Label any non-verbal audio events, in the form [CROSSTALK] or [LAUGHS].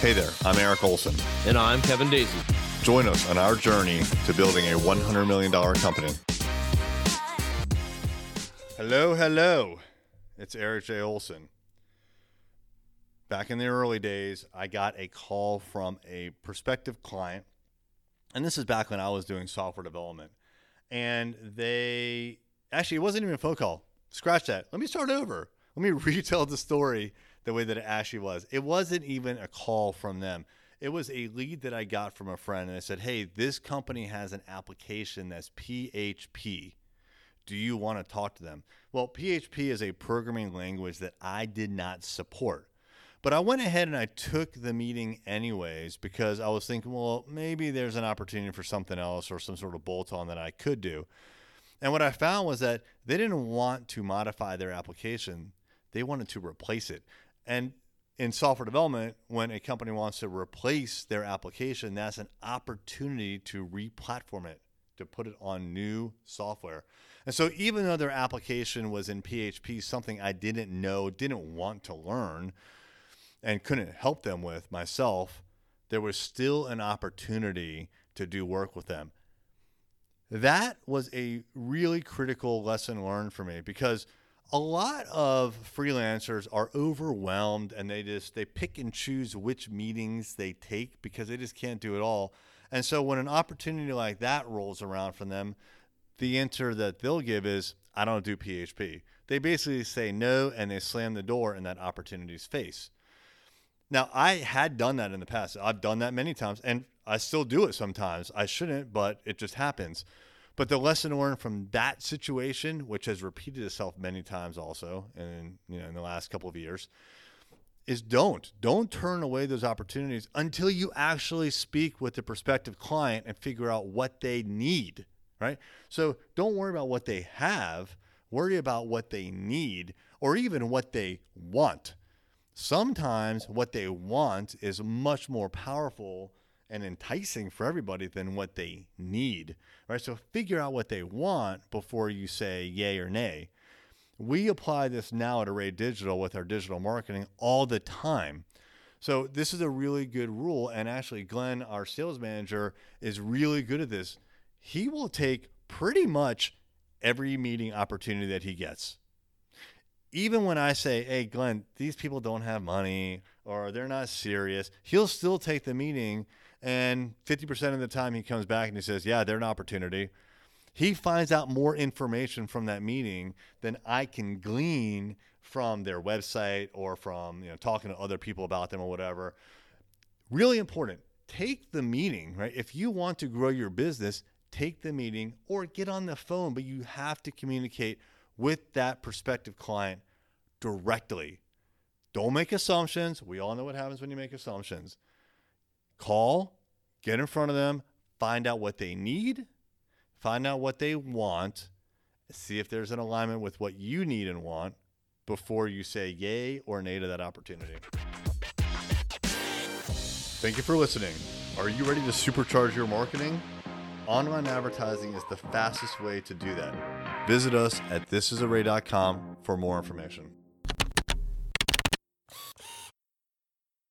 Hey there, I'm Erik Olson. And I'm Kevin Daisey. Join us on our journey to building a $100 million company. Hello, hello. It's Erik J. Olson. Back in the early days, I got a call from a prospective client, and this is back when I was doing software development. And they actually, it wasn't even a phone call. Scratch that. Let me start over. Let me [LAUGHS] retell the story the way that it actually was. It wasn't even a call from them. It was a lead that I got from a friend, and I said, Hey, this company has an application that's PHP. Do you want to talk to them? Well, PHP is a programming language that I did not support. But I went ahead and I took the meeting anyways because I was thinking, well, maybe there's an opportunity for something else or some sort of bolt on that I could do. And what I found was that they didn't want to modify their application, they wanted to replace it. And in software development, when a company wants to replace their application, that's an opportunity to re-platform it, to put it on new software. And so even though their application was in PHP, something I didn't know, didn't want to learn, and couldn't help them with myself, there was still an opportunity to do work with them. That was a really critical lesson learned for me because – a lot of freelancers are overwhelmed and they just they pick and choose which meetings they take because they just can't do it all. And so when an opportunity like that rolls around for them, the answer that they'll give is I don't do PHP. They basically say no and they slam the door in that opportunity's face. Now, I had done that in the past. I've done that many times and I still do it sometimes. I shouldn't, but it just happens. But the lesson learned from that situation, which has repeated itself many times also in you know in the last couple of years, is don't don't turn away those opportunities until you actually speak with the prospective client and figure out what they need, right? So don't worry about what they have, worry about what they need or even what they want. Sometimes what they want is much more powerful and enticing for everybody than what they need, right? So figure out what they want before you say yay or nay. We apply this now at Array Digital with our digital marketing all the time. So this is a really good rule. And actually, Glen, our sales manager, is really good at this. He will take pretty much every meeting opportunity that he gets. Even when I say, hey, Glen, these people don't have money or they're not serious, he'll still take the meeting and 50% of the time he comes back and he says, Yeah, they're an opportunity. He finds out more information from that meeting than I can glean from their website or from you know talking to other people about them or whatever. Really important. Take the meeting, right? If you want to grow your business, take the meeting or get on the phone, but you have to communicate with that prospective client directly. Don't make assumptions. We all know what happens when you make assumptions. Call, get in front of them, find out what they need, find out what they want, see if there's an alignment with what you need and want before you say yay or nay to that opportunity. Thank you for listening. Are you ready to supercharge your marketing? Online advertising is the fastest way to do that. Visit us at thisisarray.com for more information.